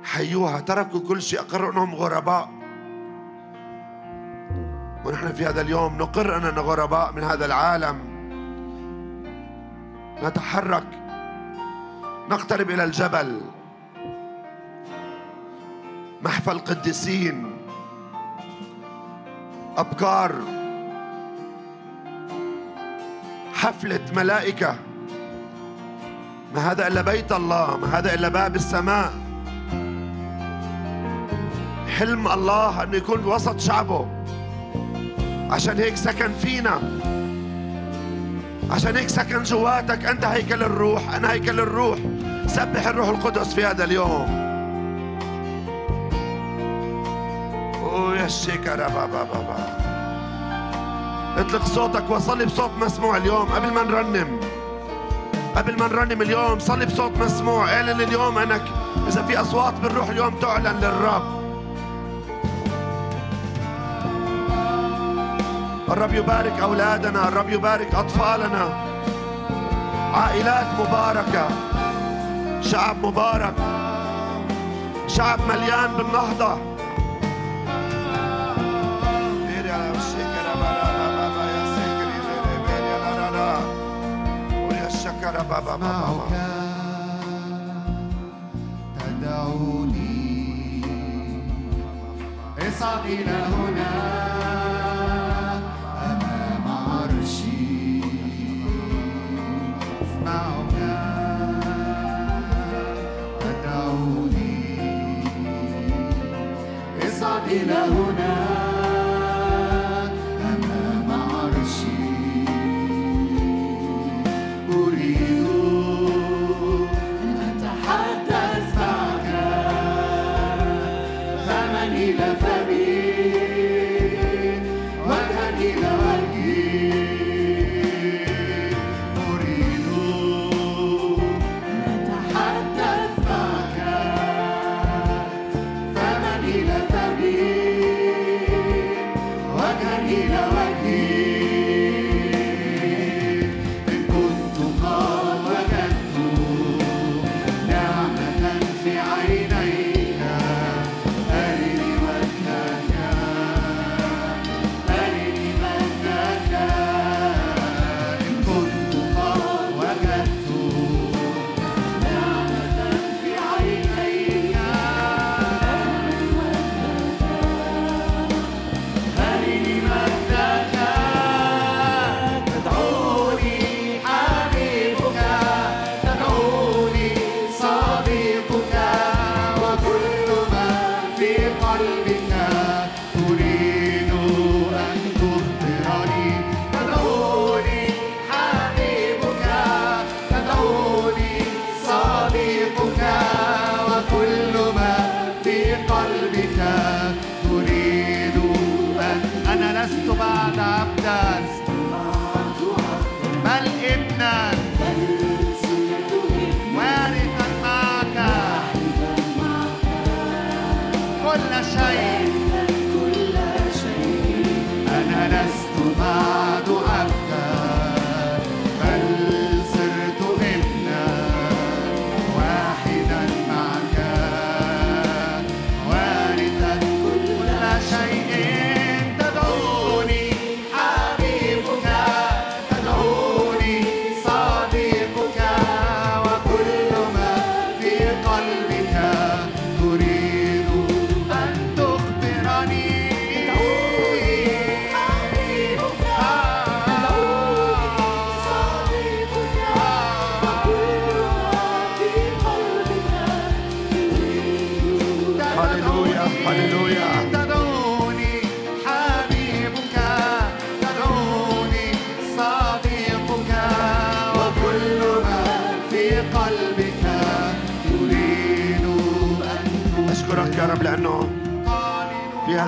B: حيوها. تركوا كل شيء. أقروا أنهم غرباء. ونحن في هذا اليوم نقر أننا غرباء من هذا العالم. نتحرك. نقترب إلى الجبل. محفى القديسين أبكار. حفلة ملائكة. ما هذا إلا بيت الله؟ ما هذا إلا باب السماء؟ حلم الله أنه يكون وسط شعبه. عشان هيك سكن فينا. عشان هيك سكن جواتك. أنت هيكل الروح. أنا هيكل الروح. سبح الروح القدس في هذا اليوم. يا الشكرة بابا بابا اطلق صوتك وصلي بصوت مسموع اليوم. قبل ما نرنم. قبل ما نرنم اليوم صلي بصوت مسموع. اعلن اليوم أنك إذا في أصوات بالروح اليوم تعلن للرب. الرب يبارك أولادنا الرب يبارك أطفالنا. عائلات مباركة. شعب مبارك. شعب مليان بالنهضة.
C: أسمعك تدعوني. اصعد إلى هنا. اصعد
B: not even now.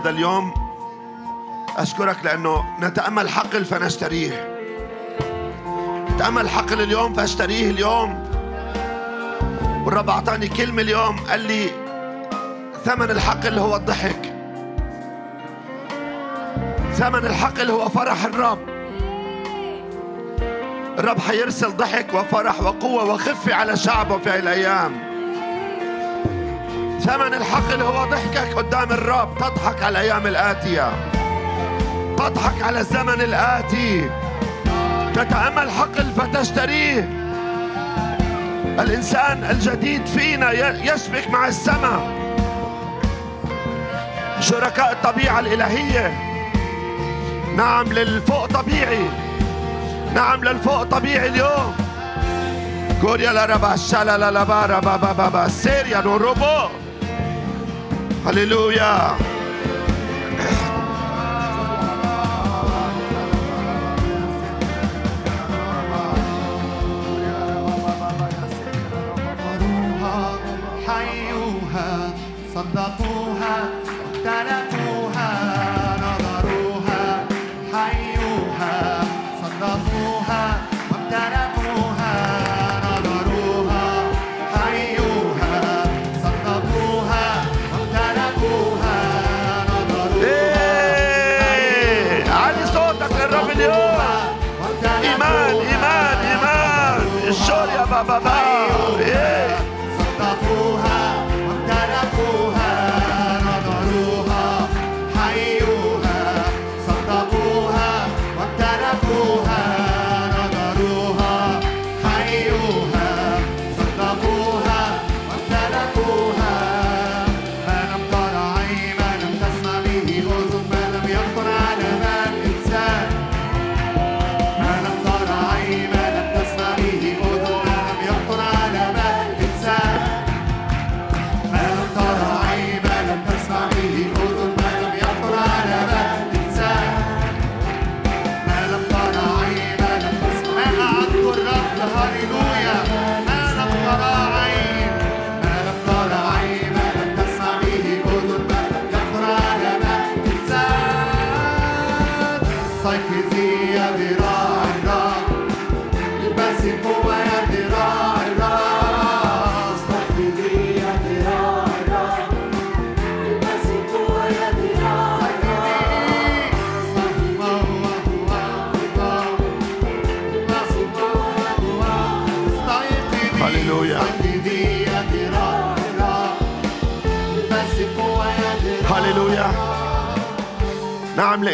B: هذا اليوم أشكرك لأنه نتأمل حقل فنشتريه. نتأمل حقل اليوم فأشتريه اليوم. والرب أعطاني كلمة اليوم قال لي ثمن الحقل هو الضحك. ثمن الحقل هو فرح الرب. الرب حيرسل ضحك وفرح وقوة وخفة على شعبه في هذه الأيام. ثمن الحقل هو ضحكك قدام الرب. تضحك على الأيام الآتية. تضحك على الزمن الآتي. تتأمل حقل فتشتريه. الإنسان الجديد فينا يشبك مع السماء. شركاء الطبيعة الإلهية. نعم للفوق طبيعي. نعم للفوق طبيعي اليوم. كوريا لا ربا شالا لا لا با ربا با با با سيريا نو روبو هللويا
C: صدقوها امتلكوها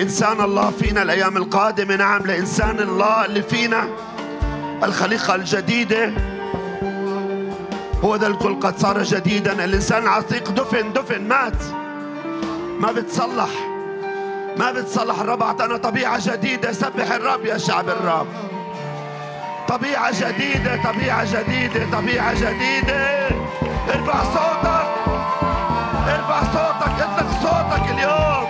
B: لإنسان الله فينا الأيام القادمة. نعم لإنسان الله اللي فينا الخليقة الجديدة. هو ذا الكل قد صار جديدا. الإنسان العتيق دفن دفن مات. ما بتصلح ما بتصلح. الرب أعطانا طبيعة جديدة. سبح الرب يا شعب الرب. طبيعة جديدة طبيعة جديدة طبيعة جديدة. ارفع صوتك ارفع صوتك اطلق صوتك اليوم.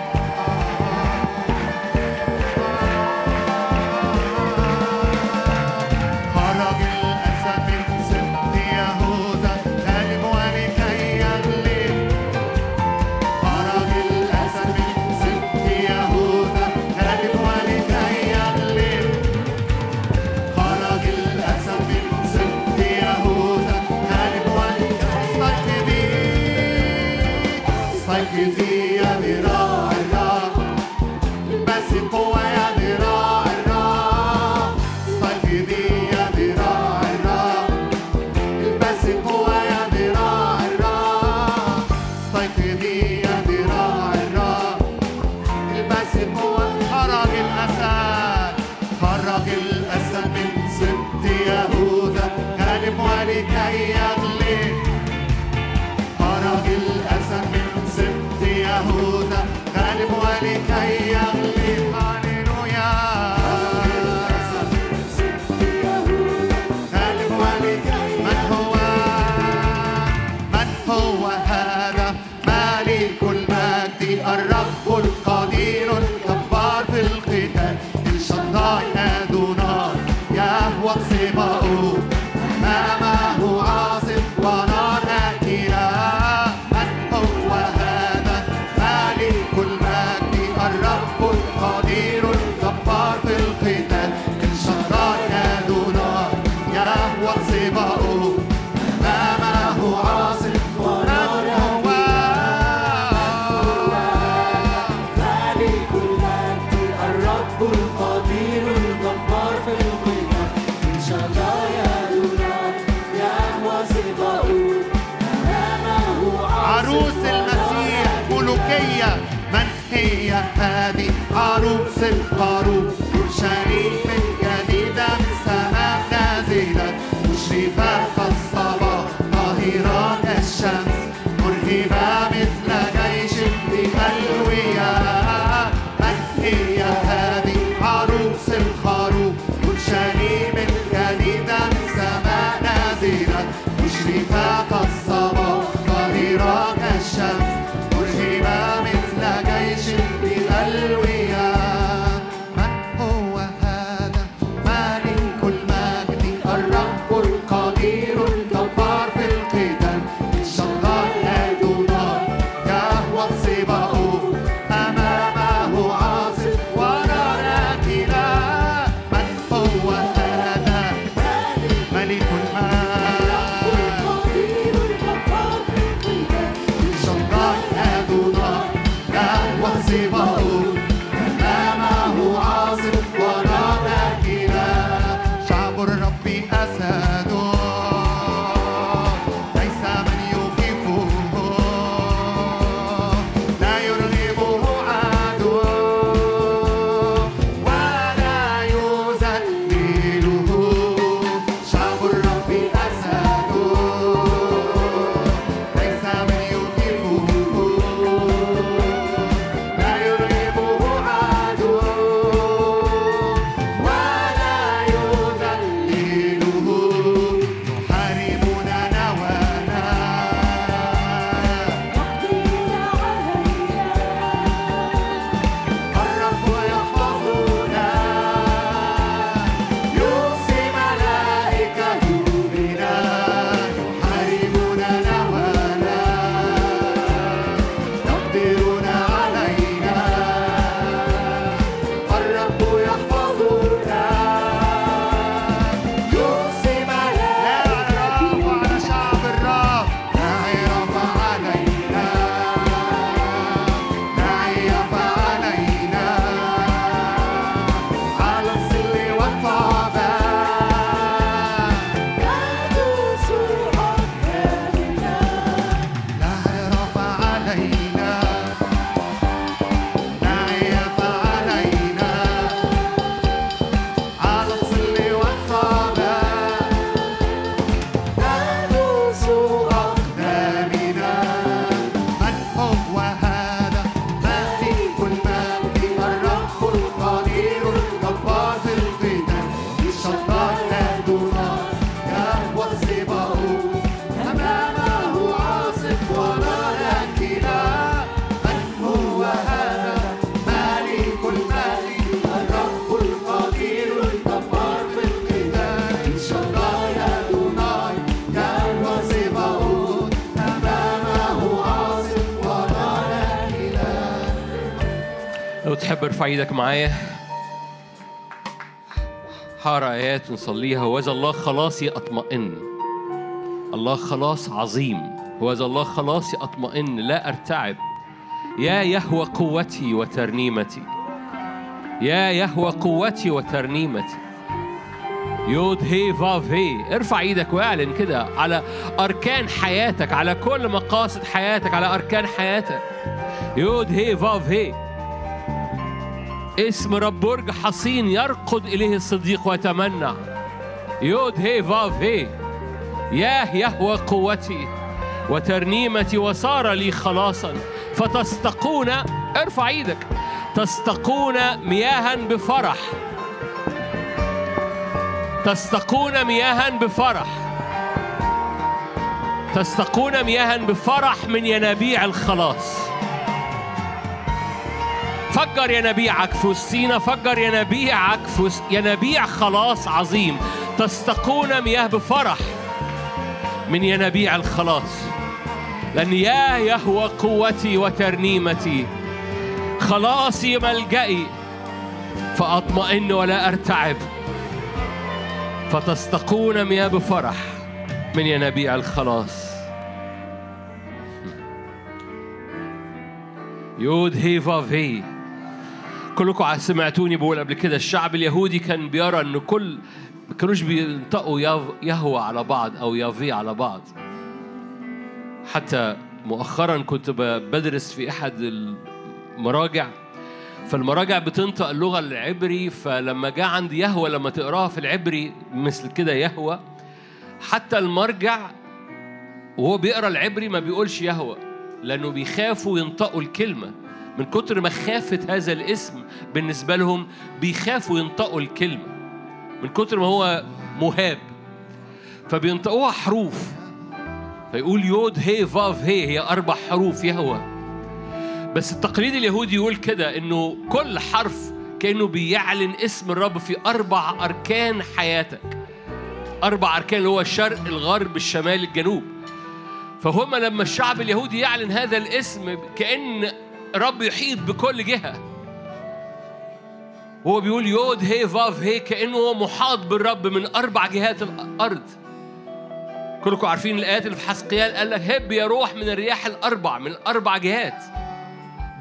A: تحب ارفع إيدك معايا؟ هقرا آيات نصليها. وهذا الله خلاصي اطمئن الله خلاص عظيم. وهذا الله خلاصي اطمئن لا أرتعب. يا يهوى قوتي وترنيمتي. يا يهوى قوتي وترنيمتي. يود هي فاف هي ارفع إيدك واعلن كده على أركان حياتك على كل مقاصد حياتك على أركان حياتك. يود هي فاف هي اسم رب برج حصين يرقد إليه الصديق ويتمنى. يود هي فاف هي. ياه يهوى قوتي وترنيمتي وصار لي خلاصا. فتستقون ارفع إيدك. تستقون مياها بفرح. تستقون مياها بفرح. تستقون مياها بفرح من ينابيع الخلاص. فجر ينابيعك في وسطينا فجر ينابيعك في ينابيع خلاص عظيم. تستقون مياه بفرح من ينابيع الخلاص. لأن يا يهوى قوتي وترنيمتي. خلاصي ملجئي فأطمئن ولا أرتعب. فتستقون مياه بفرح من ينابيع الخلاص. يود هي فاف هي كلكم سمعتوني بقول قبل كده الشعب اليهودي كان بيرى إن كل ما كانوش بينطقوا يهوى على بعض أو يافي على بعض. حتى مؤخرا كنت بدرس في أحد المراجع فالمراجع بتنطق اللغة العبري فلما جاء عند يهوى لما تقراها في العبري مثل كده يهوى حتى المرجع وهو بيقرأ العبري ما بيقولش يهوى لأنه بيخافوا ينطقوا الكلمة. من كتر مخافه هذا الاسم بالنسبة لهم بيخافوا ينطقوا الكلمة. من كتر ما هو مهاب فبينطقوها حروف. فيقول يود هي فاف هي هي أربع حروف يهوى بس التقليد اليهودي يقول كده إنه كل حرف كأنه بيعلن اسم الرب في أربع أركان حياتك. أربع أركان اللي هو الشرق الغرب الشمال الجنوب. فهم لما الشعب اليهودي يعلن هذا الاسم كأن رب يحيط بكل جهة. هو بيقول يود هي فاف هي كأنه هو محاط بالرب من أربع جهات الأرض. كلكم عارفين الآيات اللي في حسقيال قال لك هب يا روح من الرياح الأربع من أربع جهات.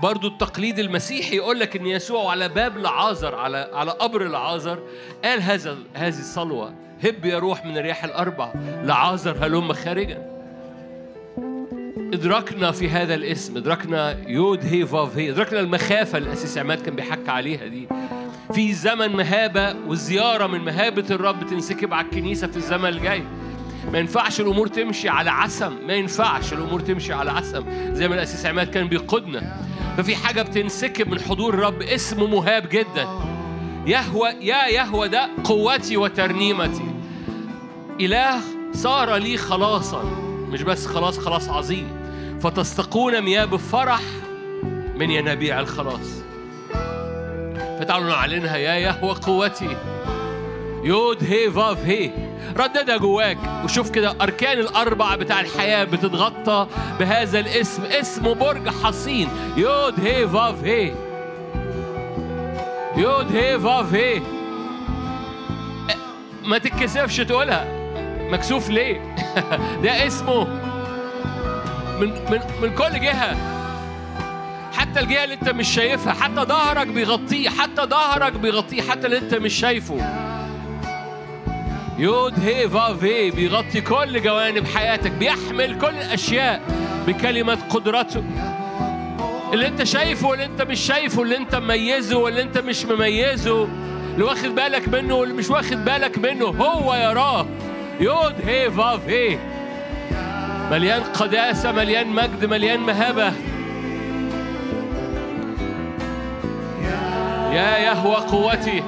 A: برضو التقليد المسيحي يقول لك إن يسوع على باب لعازر على على قبر لعازر قال هذا هذه الصلوة هب يا روح من الرياح الأربع لعازر هلم خارجا. ادركنا في هذا الاسم ادركنا يود هي فاف هي ادركنا المخافة اللي الاسيس عماد كان بيحكي عليها دي. في زمن مهابة وزيارة من مهابة الرب تنسكب على الكنيسة في الزمن الجاي. ما ينفعش الأمور تمشي على عسم ما ينفعش الأمور تمشي على عسم زي ما الأسيس عماد كان بيقودنا. ففي حاجة بتنسكب من حضور الرب اسمه مهاب جدا. يهوى يا يهوى ده قوتي وترنيمتي. إله صار لي خلاصا مش بس خلاص خلاص عظيم. فتستقون مياه بفرح من ينابيع الخلاص. فتعالوا نعلنها يا يهوى قوتي يود هي فاف هي. رددها جواك وشوف كده أركان الأربع بتاع الحياة بتتغطى بهذا الاسم. اسمه برج حصين. يود هي فاف هي. يود هي فاف هي. ما تتكسفش تقولها. مكسوف ليه؟ <laughs> ده اسمه من من من كل جهة. حتى الجهة اللي انت مش شايفها حتى ظهرك بيغطيه حتى ظهرك بيغطيه حتى اللي انت مش شايفه. يود هي فاف هي بيغطي كل جوانب حياتك بيحمل كل الأشياء بكلمة قدرته. اللي انت شايفه واللي انت مش شايفه اللي انت مميزه واللي انت مش مميزه اللي واخد بالك منه واللي مش واخد بالك منه هو يراه يود هي فاف هي مليان قداسة مليان مجد مليان مهابة. يا يهوى قوتي.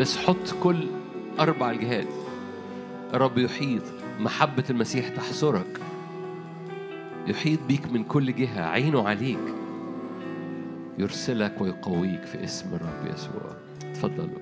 A: بس حط كل أربع الجهات الرب يحيط محبة المسيح تحصرك. يحيط بيك من كل جهة عينه عليك. يرسلك ويقويك في اسم الرب يسوع. تفضلوا.